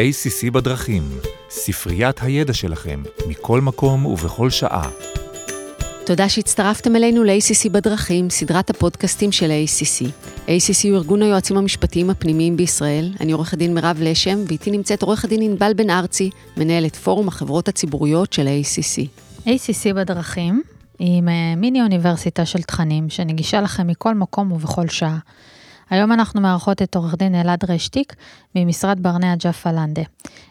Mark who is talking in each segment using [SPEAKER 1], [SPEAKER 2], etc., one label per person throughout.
[SPEAKER 1] ACC בדרכים, ספריית הידע שלכם, מכל מקום ובכל שעה.
[SPEAKER 2] תודה שהצטרפתם אלינו ל-ACC בדרכים, סדרת הפודקאסטים של ה-ACC. ACC הוא ארגון היועצים המשפטיים הפנימיים בישראל. אני עורכת דין מירב לשם, ואיתי נמצאת עורכת דין ענבל בן ארצי, מנהלת פורום החברות הציבוריות של ה-ACC.
[SPEAKER 3] ACC בדרכים היא מיני אוניברסיטה של תכנים שנגישה לכם מכל מקום ובכל שעה. היום אנחנו מארחות את עורך דין אלעד רשטיק ממשרד ברנע ג'פה לנדה.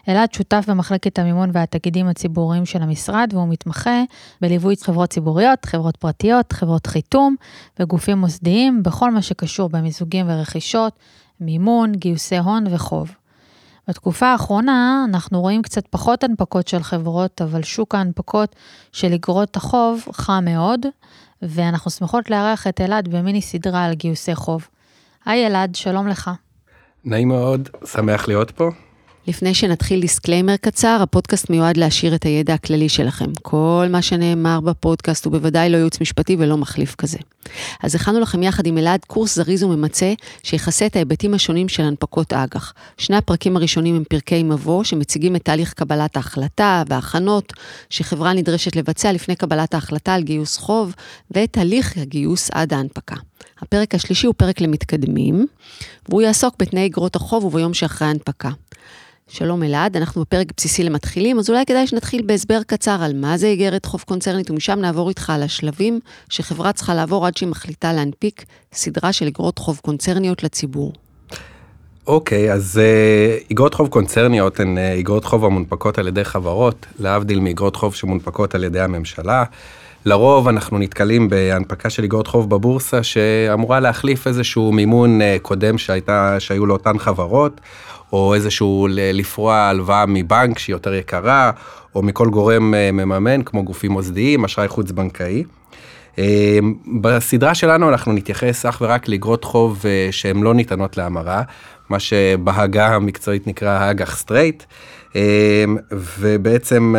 [SPEAKER 3] אלעד שותף במחלקת המימון והתאגידים הציבוריים של המשרד והוא מתמחה בליווי חברות ציבוריות, חברות פרטיות, חברות חיתום וגופים מוסדיים בכל מה שקשור במיזוגים ורכישות, מימון, גיוסי הון וחוב. בתקופה האחרונה אנחנו רואים קצת פחות הנפקות של חברות, אבל שוק ההנפקות של אגרות החוב חם מאוד, ואנחנו שמחות לארח את אלעד במיני סדרה על גיוסי חוב. היי אלעד, שלום לך.
[SPEAKER 4] נעים מאוד, שמח להיות פה.
[SPEAKER 2] לפני שנתחיל disclaimer קצר, הפודקאסט מיועד להעשיר את הידע הכללי שלכם. כל מה שנאמר בפודקאסט הוא בוודאי לא ייעוץ משפטי ולא מחליף כזה. אז הכנו לכם יחד עם אלעד קורס זריז וממצה, שיכסה את ההיבטים השונים של הנפקות אג"ח. שני הפרקים הראשונים הם פרקי מבוא, שמציגים את תהליך קבלת ההחלטה וההכנות שחברה נדרשת לבצע לפני קבלת ההחלטה על גיוס חוב, ואת הליך הגיוס עד ההנפקה. הפרק השלישי הוא פרק למתקדמים, והוא יעסוק בתנאי אגרות החוב וביום שאחרי ההנפקה. שלום אלעד, אנחנו בפרק בסיסי למתחילים, אז אולי כדאי שנתחיל בהסבר קצר על מה זה איגרת חוב קונצרנית, ומשם נעבור איתך על השלבים שחברה צריכה לעבור עד שהיא מחליטה להנפיק סדרה של איגרות חוב קונצרניות לציבור.
[SPEAKER 4] אוקיי, okay, אז איגרות uh, חוב קונצרניות הן איגרות uh, חוב המונפקות על ידי חברות, להבדיל מאיגרות חוב שמונפקות על ידי הממשלה. לרוב אנחנו נתקלים בהנפקה של איגרות חוב בבורסה שאמורה להחליף איזשהו מימון uh, קודם שהייתה, שהיו לאותן חברות, או איזשהו לפרוע הלוואה מבנק שהיא יותר יקרה, או מכל גורם אה, מממן כמו גופים מוסדיים, אשראי חוץ בנקאי. אה, בסדרה שלנו אנחנו נתייחס אך ורק לאגרות חוב אה, שהן לא ניתנות להמרה, מה שבעגה המקצועית נקרא האג"ח straight, ובעצם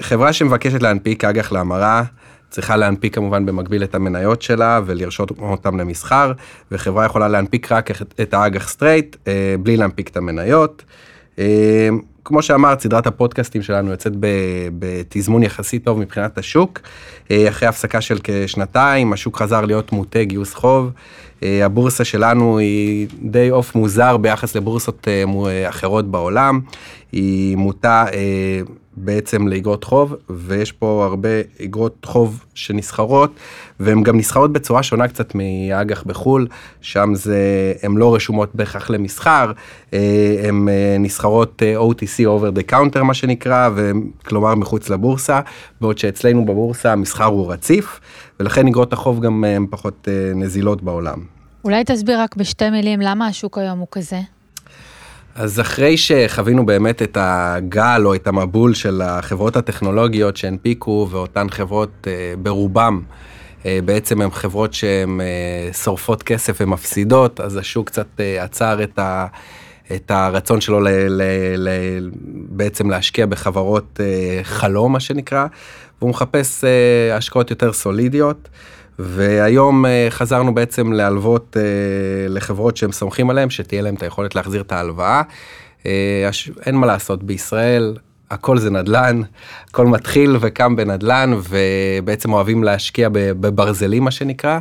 [SPEAKER 4] חברה שמבקשת להנפיק אג"ח להמרה, צריכה להנפיק כמובן במקביל את המניות שלה ולרשום אותם למסחר, וחברה יכולה להנפיק רק את האג"ח straight אה, בלי להנפיק את המניות. אה, כמו שאמרת, סדרת הפודקאסטים שלנו יוצאת בתזמון יחסית טוב מבחינת השוק. אה, אחרי הפסקה של כשנתיים, השוק חזר להיות מוטה גיוס חוב. הבורסה שלנו היא די עוף מוזר ביחס לבורסות אחרות בעולם. היא מוטה בעצם לאגרות חוב, ויש פה הרבה אגרות חוב שנסחרות, והן גם נסחרות בצורה שונה קצת מאג"ח בחו"ל, שם זה, הן לא רשומות בהכרח למסחר, אה, הן אה, נסחרות אה, OTC over the counter מה שנקרא, כלומר מחוץ לבורסה, בעוד שאצלנו בבורסה המסחר הוא רציף, ולכן אגרות החוב גם הן פחות נזילות בעולם.
[SPEAKER 3] אולי תסביר רק בשתי מילים למה השוק היום הוא כזה?
[SPEAKER 4] אז אחרי שחווינו באמת את הגל או את המבול של החברות הטכנולוגיות שהנפיקו ואותן חברות אה, ברובם אה, בעצם הן חברות שהן אה, שורפות כסף ומפסידות, אז השוק קצת עצר את, ה, את הרצון שלו ל, ל, ל, בעצם להשקיע בחברות חלום מה שנקרא, והוא מחפש השקעות יותר סולידיות. והיום אה, חזרנו בעצם להלוות אה, לחברות שהם סומכים עליהן, שתהיה להם את היכולת להחזיר את ההלוואה. אה, אין מה לעשות, בישראל הכל זה נדל"ן, הכל מתחיל וקם בנדל"ן, ובעצם אוהבים להשקיע בברזלים מה שנקרא.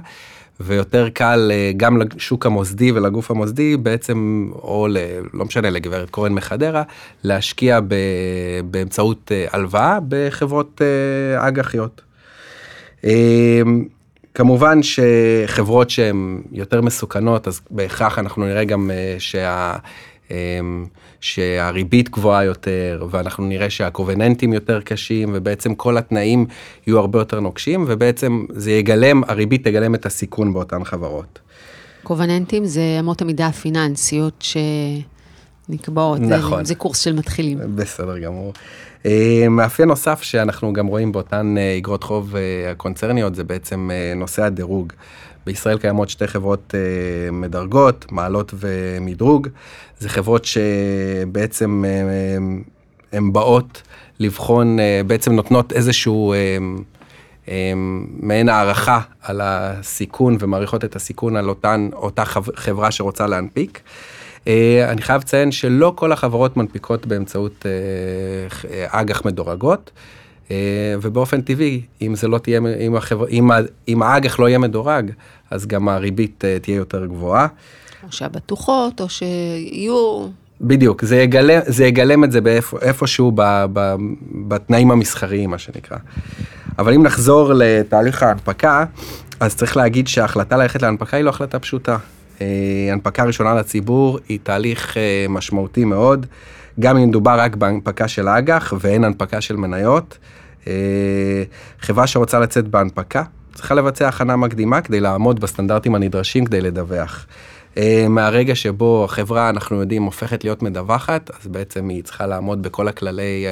[SPEAKER 4] ויותר קל גם לשוק המוסדי ולגוף המוסדי בעצם, או ל, לא משנה, לגברת קורן מחדרה, להשקיע ב, באמצעות הלוואה בחברות אג"חיות. כמובן שחברות שהן יותר מסוכנות, אז בהכרח אנחנו נראה גם אה, שה... אמ, שהריבית גבוהה יותר, ואנחנו נראה שהקובננטים יותר קשים, ובעצם כל התנאים יהיו הרבה יותר נוקשים, ובעצם זה יגלם, הריבית תגלם את הסיכון באותן חברות.
[SPEAKER 2] קובננטים זה אמות המידה הפיננסיות שנקבעות, נכון. זה, זה קורס של מתחילים.
[SPEAKER 4] בסדר גמור. אה, מאפיין נוסף שאנחנו גם רואים באותן אה, אגרות חוב אה, הקונצרניות זה בעצם נושא הדירוג. בישראל קיימות שתי חברות מדרגות, מעלות ומדרוג. זה חברות שבעצם הן באות לבחון, בעצם נותנות איזשהו מעין הערכה על הסיכון ומעריכות את הסיכון על אותן, אותה חברה שרוצה להנפיק. אני חייב לציין שלא כל החברות מנפיקות באמצעות אג"ח מדורגות. ובאופן טבעי, אם זה לא תהיה, אם, החבר, אם, אם האג"ח לא יהיה מדורג, אז גם הריבית תהיה יותר גבוהה.
[SPEAKER 2] או שהבטוחות, או שיהיו...
[SPEAKER 4] בדיוק, זה יגלם, זה יגלם את זה באיפ, איפשהו ב, ב, בתנאים המסחריים, מה שנקרא. אבל אם נחזור לתהליך ההנפקה, אז צריך להגיד שההחלטה ללכת להנפקה היא לא החלטה פשוטה. אה, הנפקה ראשונה לציבור היא תהליך אה, משמעותי מאוד, גם אם מדובר רק בהנפקה של אג"ח ואין הנפקה של מניות. אה, חברה שרוצה לצאת בהנפקה צריכה לבצע הכנה מקדימה כדי לעמוד בסטנדרטים הנדרשים כדי לדווח. מהרגע שבו החברה, אנחנו יודעים, הופכת להיות מדווחת, אז בעצם היא צריכה לעמוד בכל הכללי...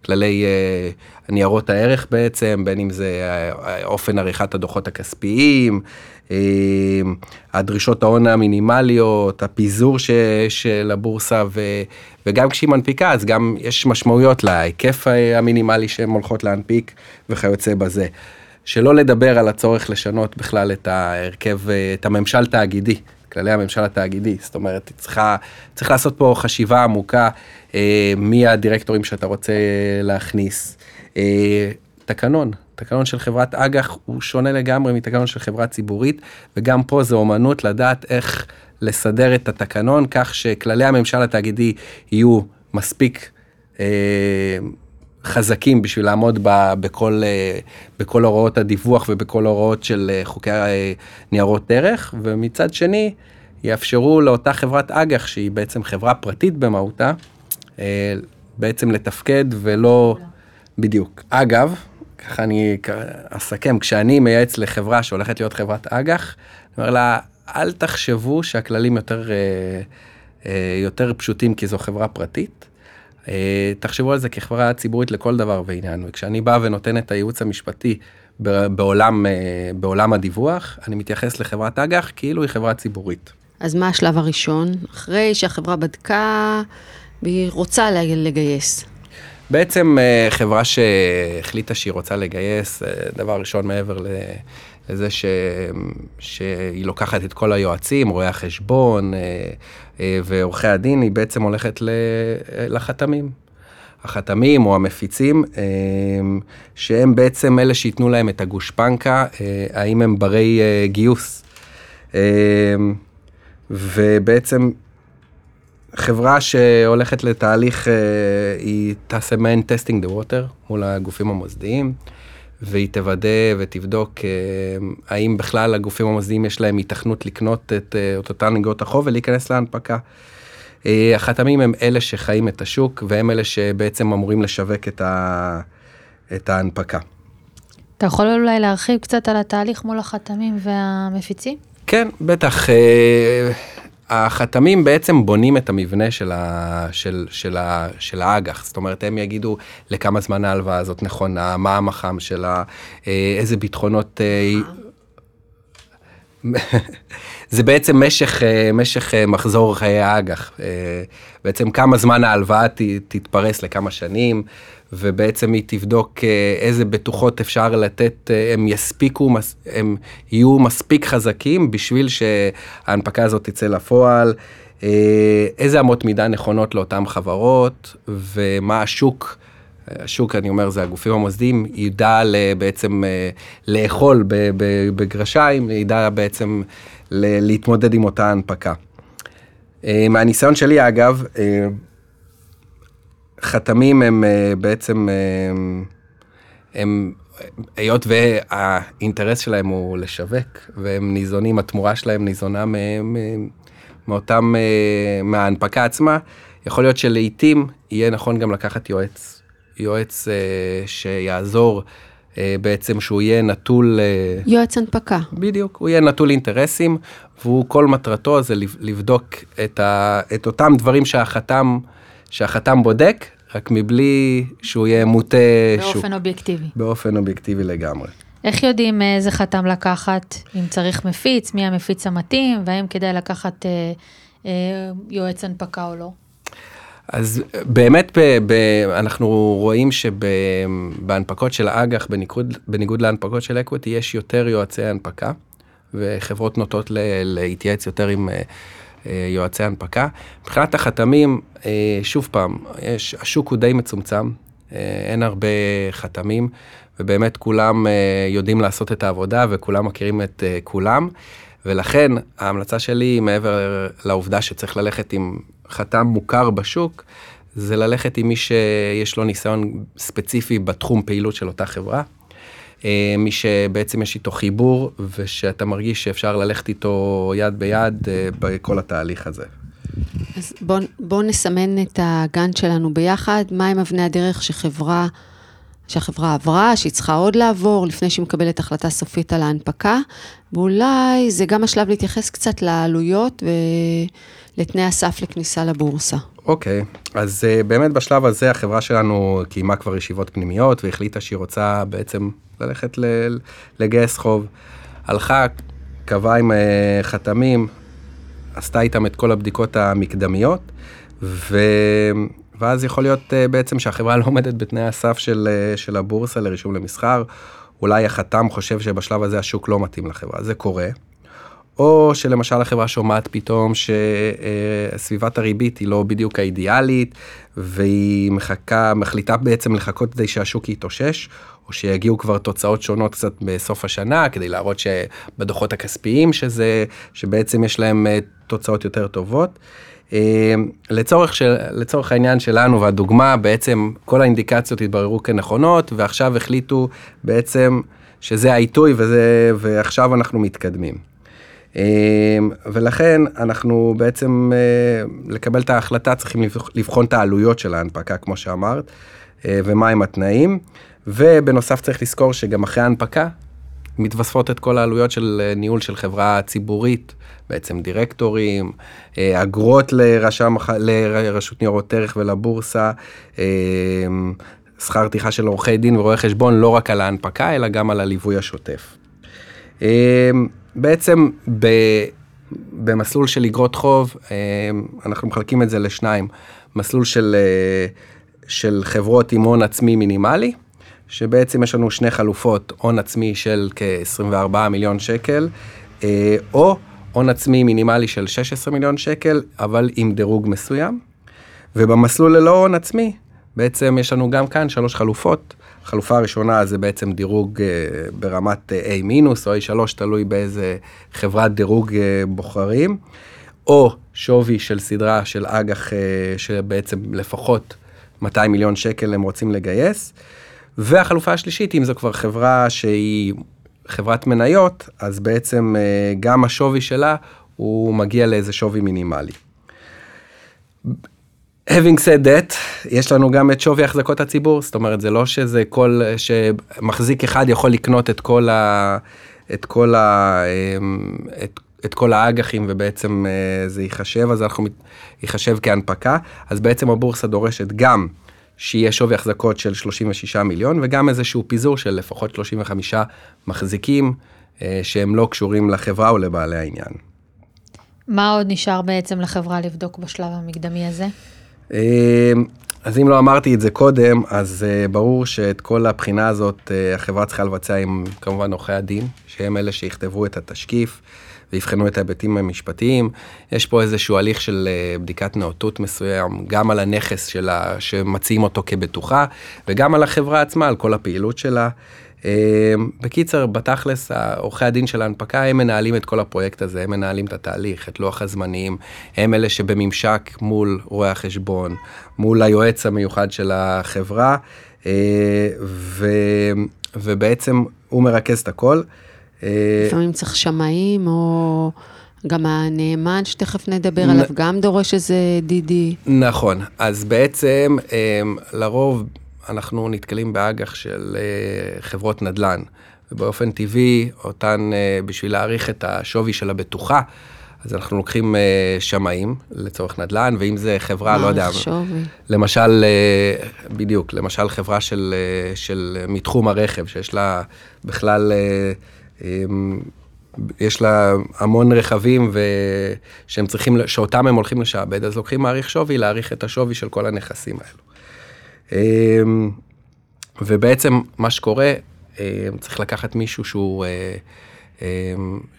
[SPEAKER 4] אה, כללי אה, ניירות הערך בעצם, בין אם זה אופן עריכת הדוחות הכספיים, הדרישות ההון המינימליות, הפיזור ש, של הבורסה, ו, וגם כשהיא מנפיקה, אז גם יש משמעויות להיקף המינימלי שהן הולכות להנפיק וכיוצא בזה. שלא לדבר על הצורך לשנות בכלל את ההרכב, את הממשל תאגידי כללי הממשל התאגידי, זאת אומרת, צריכה, צריך לעשות פה חשיבה עמוקה, אה, מי הדירקטורים שאתה רוצה להכניס. אה, תקנון, תקנון של חברת אג"ח הוא שונה לגמרי מתקנון של חברה ציבורית, וגם פה זה אומנות לדעת איך לסדר את התקנון כך שכללי הממשל התאגידי יהיו מספיק אה, חזקים בשביל לעמוד ב, בכל, אה, בכל הוראות הדיווח ובכל הוראות של אה, חוקי אה, ניירות ערך, ומצד שני, יאפשרו לאותה חברת אג"ח, שהיא בעצם חברה פרטית במהותה, בעצם לתפקד ולא... בדיוק. אגב, ככה אני אסכם, כשאני מייעץ לחברה שהולכת להיות חברת אג"ח, אני אומר לה, אל תחשבו שהכללים יותר, יותר פשוטים כי זו חברה פרטית. אה, תחשבו על זה כחברה ציבורית לכל דבר ועניין, וכשאני בא ונותן את הייעוץ המשפטי בעולם, אה, בעולם הדיווח, אני מתייחס לחברת אג"ח כאילו היא חברה ציבורית.
[SPEAKER 2] אז מה השלב הראשון? אחרי שהחברה בדקה והיא רוצה לגייס.
[SPEAKER 4] בעצם אה, חברה שהחליטה שהיא רוצה לגייס, דבר ראשון מעבר לזה ש... שהיא לוקחת את כל היועצים, רואי החשבון אה, ועורכי הדין, היא בעצם הולכת לחתמים. החתמים או המפיצים, אה, שהם בעצם אלה שייתנו להם את הגושפנקה, אה, האם הם ברי גיוס. ובעצם חברה שהולכת לתהליך, היא תעשה מעין testing the water מול הגופים המוסדיים. והיא תוודא ותבדוק אה, האם בכלל הגופים המוסדיים יש להם היתכנות לקנות את, אה, את אותן איגרות החוב ולהיכנס להנפקה. אה, החתמים הם אלה שחיים את השוק והם אלה שבעצם אמורים לשווק את, ה, את ההנפקה.
[SPEAKER 3] אתה יכול אולי להרחיב קצת על התהליך מול החתמים והמפיצים?
[SPEAKER 4] כן, בטח. החתמים בעצם בונים את המבנה של, ה, של, של, ה, של האג"ח, זאת אומרת, הם יגידו לכמה זמן ההלוואה הזאת נכונה, מה המח"מ שלה, אה, איזה ביטחונות... אה, זה בעצם משך, אה, משך מחזור חיי האג"ח. בעצם כמה זמן ההלוואה תתפרס לכמה שנים, ובעצם היא תבדוק אה, איזה בטוחות אפשר לתת, אה, הם יספיקו, הם יהיו מספיק חזקים בשביל שההנפקה הזאת תצא לפועל, אה, איזה אמות מידה נכונות לאותן חברות, ומה השוק. השוק, אני אומר, זה הגופים המוסדיים, ידע בעצם לאכול בגרשיים, ידע בעצם להתמודד עם אותה הנפקה. מהניסיון שלי, אגב, חתמים הם אה, בעצם, אה, הם, היות והאינטרס שלהם הוא לשווק, והם ניזונים, התמורה שלהם ניזונה מהם, מאותם, אה, מההנפקה עצמה, יכול להיות שלעיתים יהיה נכון גם לקחת יועץ, יועץ שיעזור. בעצם שהוא יהיה נטול...
[SPEAKER 2] יועץ הנפקה.
[SPEAKER 4] בדיוק, הוא יהיה נטול אינטרסים, והוא כל מטרתו זה לבדוק את, ה, את אותם דברים שהחתם שהחתם בודק, רק מבלי שהוא יהיה מוטה...
[SPEAKER 3] באופן
[SPEAKER 4] שהוא...
[SPEAKER 3] אובייקטיבי.
[SPEAKER 4] באופן אובייקטיבי לגמרי.
[SPEAKER 3] איך יודעים איזה חתם לקחת, אם צריך מפיץ, מי המפיץ המתאים, והאם כדאי לקחת אה, אה, יועץ הנפקה או לא?
[SPEAKER 4] אז באמת ב, ב, אנחנו רואים שבהנפקות של האג"ח, בניגוד, בניגוד להנפקות של אקוויטי, יש יותר יועצי הנפקה, וחברות נוטות להתייעץ יותר עם... יועצי הנפקה. מבחינת החתמים, שוב פעם, יש, השוק הוא די מצומצם, אין הרבה חתמים, ובאמת כולם יודעים לעשות את העבודה וכולם מכירים את כולם. ולכן ההמלצה שלי, מעבר לעובדה שצריך ללכת עם חתם מוכר בשוק, זה ללכת עם מי שיש לו ניסיון ספציפי בתחום פעילות של אותה חברה. אה, מי שבעצם יש איתו חיבור ושאתה מרגיש שאפשר ללכת איתו יד ביד אה, בכל התהליך הזה.
[SPEAKER 2] אז בואו בוא נסמן את הגאנט שלנו ביחד, מהם אבני הדרך שחברה, שהחברה עברה, שהיא צריכה עוד לעבור לפני שהיא מקבלת החלטה סופית על ההנפקה, ואולי זה גם השלב להתייחס קצת לעלויות ולתנאי הסף לכניסה לבורסה.
[SPEAKER 4] אוקיי, okay. אז uh, באמת בשלב הזה החברה שלנו קיימה כבר ישיבות פנימיות והחליטה שהיא רוצה בעצם ללכת ל- לגייס חוב. הלכה, קבעה עם uh, חתמים, עשתה איתם את כל הבדיקות המקדמיות, ו... ואז יכול להיות uh, בעצם שהחברה לא עומדת בתנאי הסף של, uh, של הבורסה לרישום למסחר. אולי החתם חושב שבשלב הזה השוק לא מתאים לחברה, זה קורה. או שלמשל החברה שומעת פתאום שסביבת הריבית היא לא בדיוק האידיאלית, והיא מחכה, מחליטה בעצם לחכות כדי שהשוק יתאושש, או שיגיעו כבר תוצאות שונות קצת בסוף השנה, כדי להראות שבדוחות הכספיים שזה, שבעצם יש להם אה, תוצאות יותר טובות. אה, לצורך, של, לצורך העניין שלנו והדוגמה, בעצם כל האינדיקציות התבררו כנכונות, ועכשיו החליטו בעצם שזה העיתוי וזה, ועכשיו אנחנו מתקדמים. אמ, ולכן אנחנו בעצם, אה, לקבל את ההחלטה צריכים לבחון את העלויות של ההנפקה, כמו שאמרת, אה, ומהם התנאים. ובנוסף צריך לזכור שגם אחרי ההנפקה, מתווספות את כל העלויות של אה, ניהול של חברה ציבורית, בעצם דירקטורים, אגרות לרשם, לרשות ניירות ערך ולבורסה, שכר טרחה של עורכי דין ורואי חשבון, לא רק על ההנפקה, אלא גם על הליווי השוטף. בעצם ב, במסלול של אגרות חוב, אה, אנחנו מחלקים את זה לשניים. מסלול של, אה, של חברות עם הון עצמי מינימלי, שבעצם יש לנו שני חלופות, הון עצמי של כ-24 מיליון שקל, אה, או הון עצמי מינימלי של 16 מיליון שקל, אבל עם דירוג מסוים. ובמסלול ללא הון עצמי, בעצם יש לנו גם כאן שלוש חלופות. החלופה הראשונה זה בעצם דירוג אה, ברמת אה, A מינוס או A3, תלוי באיזה חברת דירוג אה, בוחרים, או שווי של סדרה של אג"ח שבעצם לפחות 200 מיליון שקל הם רוצים לגייס. והחלופה השלישית, אם זו כבר חברה שהיא חברת מניות, אז בעצם גם השווי שלה הוא מגיע לאיזה שווי מינימלי. Having said that, יש לנו גם את שווי החזקות הציבור, זאת אומרת, זה לא שזה כל, שמחזיק אחד יכול לקנות את כל ה... את כל ה... אמ, את, את כל האג"חים ובעצם אה, זה ייחשב, אז אנחנו ייחשב כהנפקה, אז בעצם הבורסה דורשת גם שיהיה שווי החזקות של 36 מיליון וגם איזשהו פיזור של לפחות 35 מחזיקים אה, שהם לא קשורים לחברה או לבעלי העניין.
[SPEAKER 3] מה עוד נשאר בעצם לחברה לבדוק בשלב המקדמי הזה?
[SPEAKER 4] אמ, אז אם לא אמרתי את זה קודם, אז uh, ברור שאת כל הבחינה הזאת uh, החברה צריכה לבצע עם כמובן עורכי הדין, שהם אלה שיכתבו את התשקיף ויבחנו את ההיבטים המשפטיים. יש פה איזשהו הליך של uh, בדיקת נאותות מסוים, גם על הנכס שלה, שמציעים אותו כבטוחה, וגם על החברה עצמה, על כל הפעילות שלה. אמ, בקיצר, בתכלס, עורכי הדין של ההנפקה, הם מנהלים את כל הפרויקט הזה, הם מנהלים את התהליך, את לוח הזמנים, הם אלה שבממשק מול רואי החשבון, מול היועץ המיוחד של החברה, אה, ו, ובעצם הוא מרכז את הכל.
[SPEAKER 2] אה, לפעמים צריך שמאים, או גם הנאמן, שתכף נדבר נ... עליו, גם דורש איזה דידי.
[SPEAKER 4] נכון, אז בעצם אמ, לרוב אנחנו נתקלים באג"ח של uh, חברות נדל"ן, ובאופן טבעי, אותן, uh, בשביל להעריך את השווי של הבטוחה, אז אנחנו לוקחים uh, שמאים לצורך נדל"ן, ואם זה חברה, לא יודע,
[SPEAKER 2] שווי.
[SPEAKER 4] למשל, בדיוק, למשל חברה של, של מתחום הרכב, שיש לה בכלל, um, יש לה המון רכבים ושהם צריכים, שאותם הם הולכים לשעבד, אז לוקחים מעריך שווי, להעריך את השווי של כל הנכסים האלו. אמ, ובעצם מה שקורה, אמ, צריך לקחת מישהו שהוא אה,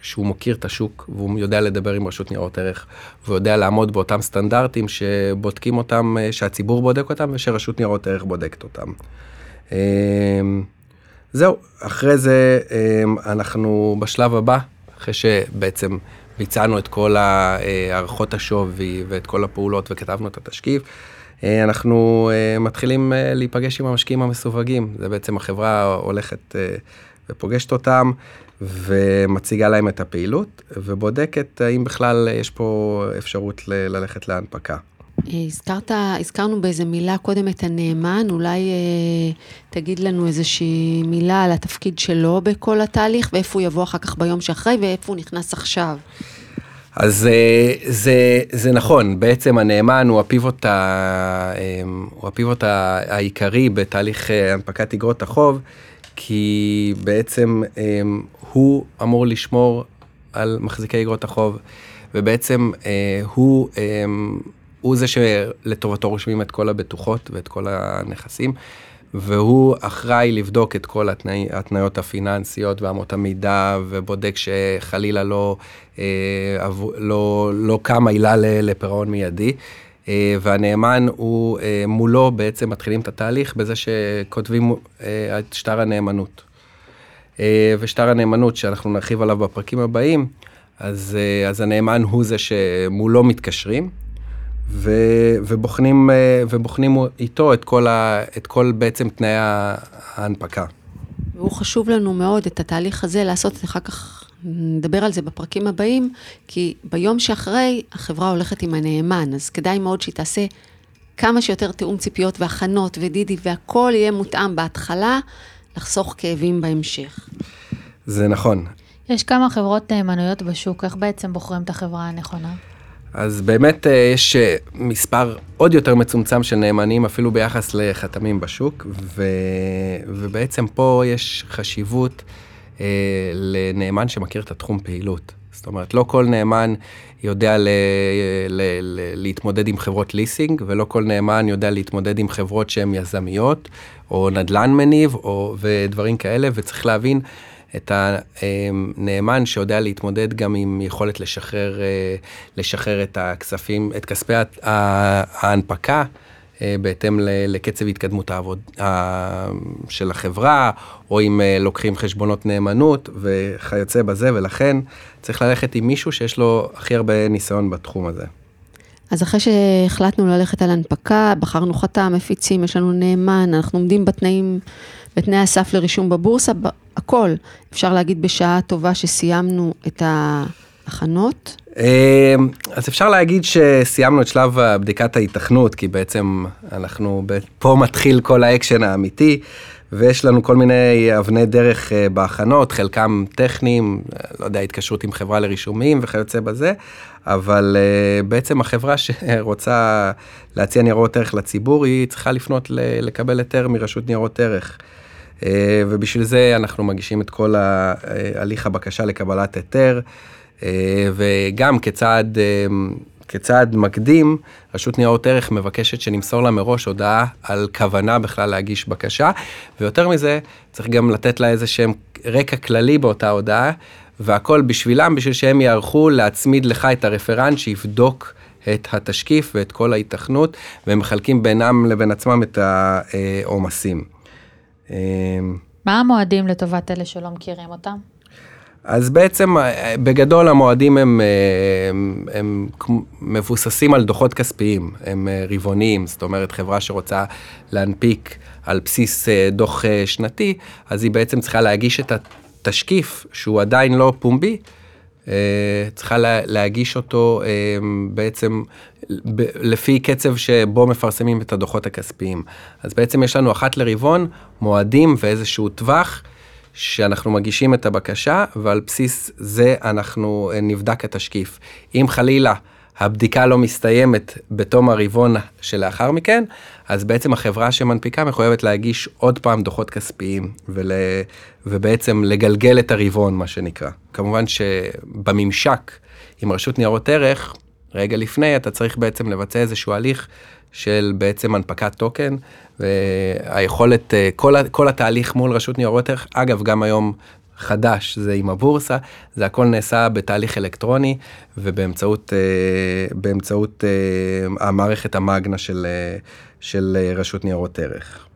[SPEAKER 4] שהוא מכיר את השוק והוא יודע לדבר עם רשות ניירות ערך והוא יודע לעמוד באותם סטנדרטים שבודקים אותם, שהציבור בודק אותם ושרשות ניירות ערך בודקת אותם. זהו, אחרי זה אנחנו בשלב הבא, אחרי שבעצם ביצענו את כל הערכות השווי ואת כל הפעולות וכתבנו את התשקיף, אנחנו מתחילים להיפגש עם המשקיעים המסווגים, זה בעצם החברה הולכת ופוגשת אותם ומציגה להם את הפעילות ובודקת האם בכלל יש פה אפשרות ללכת להנפקה.
[SPEAKER 2] הזכרת, הזכרנו באיזה מילה קודם את הנאמן, אולי אה, תגיד לנו איזושהי מילה על התפקיד שלו בכל התהליך, ואיפה הוא יבוא אחר כך ביום שאחרי, ואיפה הוא נכנס עכשיו.
[SPEAKER 4] אז אה, זה, זה נכון, בעצם הנאמן הוא הפיבוט, ה, אה, הוא הפיבוט העיקרי בתהליך אה, הנפקת אגרות החוב, כי בעצם הוא אמור לשמור על מחזיקי אגרות החוב, ובעצם הוא... הוא זה שלטובתו רושמים את כל הבטוחות ואת כל הנכסים, והוא אחראי לבדוק את כל התנאי, התנאיות הפיננסיות ואמות המידה, ובודק שחלילה לא, אה, לא, לא קמה עילה לפירעון מיידי. אה, והנאמן הוא, אה, מולו בעצם מתחילים את התהליך בזה שכותבים אה, את שטר הנאמנות. אה, ושטר הנאמנות שאנחנו נרחיב עליו בפרקים הבאים, אז, אה, אז הנאמן הוא זה שמולו מתקשרים. ו, ובוחנים, אה, ובוחנים איתו את כל, ה, את כל בעצם תנאי ההנפקה.
[SPEAKER 2] והוא חשוב לנו מאוד, את התהליך הזה, לעשות אחר כך, נדבר על זה בפרקים הבאים, כי ביום שאחרי, החברה הולכת עם הנאמן, אז כדאי מאוד שהיא תעשה כמה שיותר תיאום ציפיות והכנות ודידי, והכל יהיה מותאם בהתחלה, לחסוך כאבים בהמשך.
[SPEAKER 4] זה נכון.
[SPEAKER 3] יש כמה חברות נאמנויות בשוק, איך בעצם בוחרים את החברה הנכונה?
[SPEAKER 4] אז באמת אה, יש אה, מספר עוד יותר מצומצם של נאמנים אפילו ביחס לחתמים בשוק, ו... ובעצם פה יש חשיבות אה, לנאמן שמכיר את התחום פעילות. זאת אומרת, לא כל נאמן יודע ל... ל... ל... להתמודד עם חברות ליסינג, ולא כל נאמן יודע להתמודד עם חברות שהן יזמיות, או נדל"ן מניב, או... ודברים כאלה, וצריך להבין את הנאמן שיודע להתמודד גם עם יכולת לשחרר, אה, לשחרר את הכספים, את כספי ההנפקה. אה, בהתאם לקצב התקדמות העבוד של החברה, או אם אה, לוקחים חשבונות נאמנות וכיוצא בזה, ולכן צריך ללכת עם מישהו שיש לו הכי הרבה ניסיון בתחום הזה.
[SPEAKER 2] אז אחרי שהחלטנו ללכת על הנפקה, בחרנו חתם, מפיצים, יש לנו נאמן, אנחנו עומדים בתנאים, בתנאי הסף לרישום בבורסה, הכל. אפשר להגיד בשעה טובה שסיימנו את ההכנות?
[SPEAKER 4] אמ, אז אפשר להגיד שסיימנו את שלב בדיקת ההיתכנות, כי בעצם אנחנו, פה מתחיל כל האקשן האמיתי, ויש לנו כל מיני אבני דרך אה, בהכנות, חלקם טכניים, לא יודע, התקשרות עם חברה לרישומים וכיוצא בזה, אבל אה, בעצם החברה שרוצה להציע ניירות ערך לציבור, היא צריכה לפנות לקבל היתר מרשות ניירות ערך. אה, ובשביל זה אנחנו מגישים את כל הליך הבקשה לקבלת היתר, אה, וגם כצעד, אה, כצעד מקדים, רשות ניירות ערך מבקשת שנמסור לה מראש הודעה על כוונה בכלל להגיש בקשה, ויותר מזה, צריך גם לתת לה איזה שהם רקע כללי באותה הודעה, והכל בשבילם, בשביל שהם יערכו להצמיד לך את הרפרנט שיבדוק את התשקיף ואת כל ההיתכנות, והם מחלקים בינם לבין עצמם את העומסים.
[SPEAKER 3] אמ, מה המועדים לטובת אלה שלא מכירים אותם?
[SPEAKER 4] אז בעצם בגדול המועדים הם, הם, הם מבוססים על דוחות כספיים, הם רבעוניים, זאת אומרת חברה שרוצה להנפיק על בסיס אה, דוח אה, שנתי, אז היא בעצם צריכה להגיש את התשקיף שהוא עדיין לא פומבי, אה, צריכה להגיש אותו בעצם לפי קצב שבו מפרסמים את הדוחות הכספיים. אז בעצם יש לנו אחת לרבעון מועדים ואיזשהו טווח שאנחנו מגישים את הבקשה ועל בסיס זה אנחנו אה, נבדק התשקיף. אם חלילה הבדיקה לא מסתיימת בתום הרבעון שלאחר מכן, אז בעצם החברה שמנפיקה מחויבת להגיש עוד פעם דוחות כספיים ול... ובעצם לגלגל את הרבעון, מה שנקרא. כמובן שבממשק עם רשות ניירות ערך, רגע לפני אתה צריך בעצם לבצע איזשהו הליך של בעצם הנפקת טוקן, והיכולת, אה, כל, כל התהליך מול רשות ניירות ערך, אגב, גם היום חדש זה עם הבורסה, זה הכל נעשה בתהליך אלקטרוני ובאמצעות אה, באמצעות אה, המערכת המאגנה של, של רשות ניירות ערך.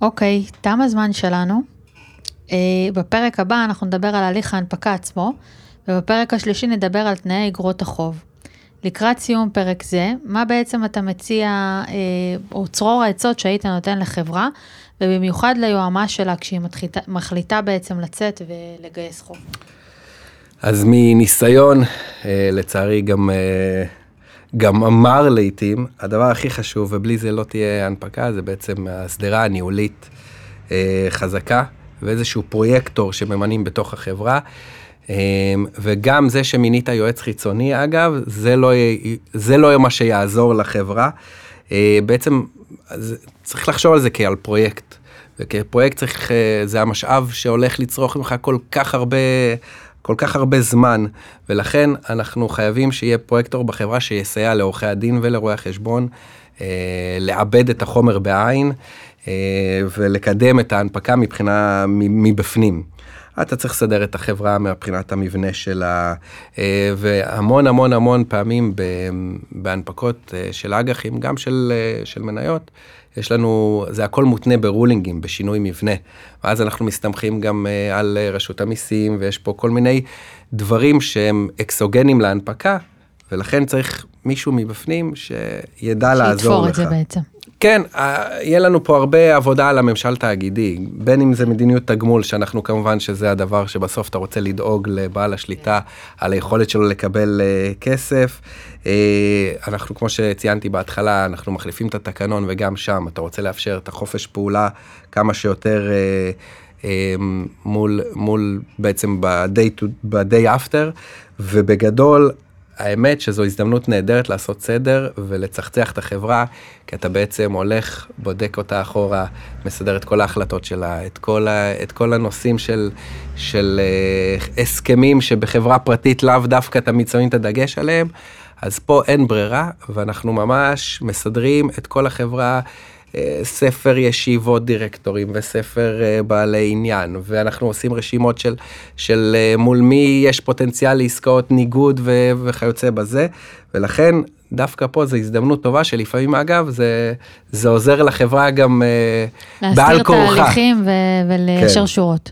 [SPEAKER 3] אוקיי, תם הזמן שלנו. בפרק הבא אנחנו נדבר על הליך ההנפקה עצמו, ובפרק השלישי נדבר על תנאי אגרות החוב. לקראת סיום פרק זה, מה בעצם אתה מציע, אה, או צרור העצות שהיית נותן לחברה, ובמיוחד ליועמ"ש שלה כשהיא מתחיתה, מחליטה בעצם לצאת ולגייס חוב.
[SPEAKER 4] אז מניסיון, אה, לצערי גם, אה, גם אמר לעיתים, הדבר הכי חשוב, ובלי זה לא תהיה הנפקה, זה בעצם השדרה הניהולית אה, חזקה, ואיזשהו פרויקטור שממנים בתוך החברה. אה, וגם זה שמינית יועץ חיצוני, אגב, זה לא, זה לא מה שיעזור לחברה. אה, בעצם צריך לחשוב על זה כעל פרויקט. וכפרויקט צריך, אה, זה המשאב שהולך לצרוך ממך כל כך הרבה, כל כך הרבה זמן, ולכן אנחנו חייבים שיהיה פרויקטור בחברה שיסייע לעורכי הדין ולרואי החשבון אה, לעבד את החומר בעין אה, ולקדם את ההנפקה מבחינה, מבפנים. אתה צריך לסדר את החברה מבחינת המבנה שלה, אה, והמון המון המון פעמים בהנפקות אה, של אג"חים, גם של, אה, של מניות, יש לנו, זה הכל מותנה ברולינגים, בשינוי מבנה. ואז אנחנו מסתמכים גם על רשות המיסים, ויש פה כל מיני דברים שהם אקסוגנים להנפקה, ולכן צריך מישהו מבפנים שידע לעזור
[SPEAKER 3] שיתפור
[SPEAKER 4] לך.
[SPEAKER 3] את זה בעצם.
[SPEAKER 4] כן, אה, יהיה לנו פה הרבה עבודה על הממשל תאגידי, בין אם זה מדיניות תגמול, שאנחנו כמובן שזה הדבר שבסוף אתה רוצה לדאוג לבעל השליטה על היכולת שלו לקבל אה, כסף. אה, אנחנו, כמו שציינתי בהתחלה, אנחנו מחליפים את התקנון וגם שם אתה רוצה לאפשר את החופש פעולה כמה שיותר מול, מול בעצם ב-day after, ובגדול האמת שזו הזדמנות נהדרת לעשות סדר ולצחצח את החברה, כי אתה בעצם הולך, בודק אותה אחורה, מסדר את כל ההחלטות שלה, את כל, ה, את כל הנושאים של, של אה, הסכמים שבחברה פרטית לאו דווקא תמיד שמים את הדגש עליהם, אז פה אין ברירה, ואנחנו ממש מסדרים את כל החברה. אה, ספר ישיבות דירקטורים וספר אה, בעלי עניין ואנחנו עושים רשימות של, של אה, מול מי יש פוטנציאל לעסקאות ניגוד ו, וכיוצא בזה ולכן דווקא פה זו הזדמנות טובה שלפעמים אגב זה, זה עוזר לחברה גם בעל כורחה.
[SPEAKER 3] תהליכים ו- וליישר
[SPEAKER 4] כן.
[SPEAKER 3] שורות.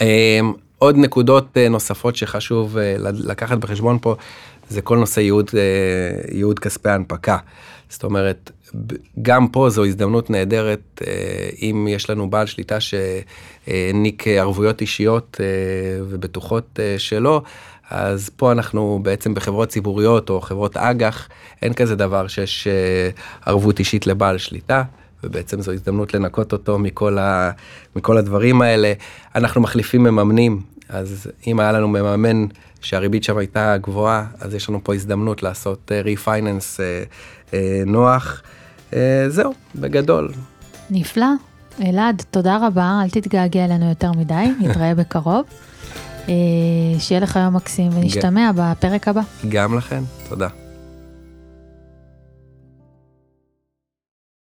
[SPEAKER 4] אה, עוד נקודות נוספות שחשוב לקחת בחשבון פה, זה כל נושא ייעוד, ייעוד כספי ההנפקה. זאת אומרת, גם פה זו הזדמנות נהדרת, אה, אם יש לנו בעל שליטה שהעניק ערבויות אישיות אה, ובטוחות אה, שלו, אז פה אנחנו בעצם בחברות ציבוריות או חברות אג"ח, אין כזה דבר שיש אה, ערבות אישית לבעל שליטה. ובעצם זו הזדמנות לנקות אותו מכל, ה, מכל הדברים האלה. אנחנו מחליפים מממנים, אז אם היה לנו מממן שהריבית שם הייתה גבוהה, אז יש לנו פה הזדמנות לעשות ריפייננס נוח. אה, זהו, בגדול.
[SPEAKER 3] נפלא. אלעד, תודה רבה, אל תתגעגע אלינו יותר מדי, נתראה בקרוב. אה, שיהיה לך יום מקסים ונשתמע בפרק הבא.
[SPEAKER 4] גם לכן, תודה.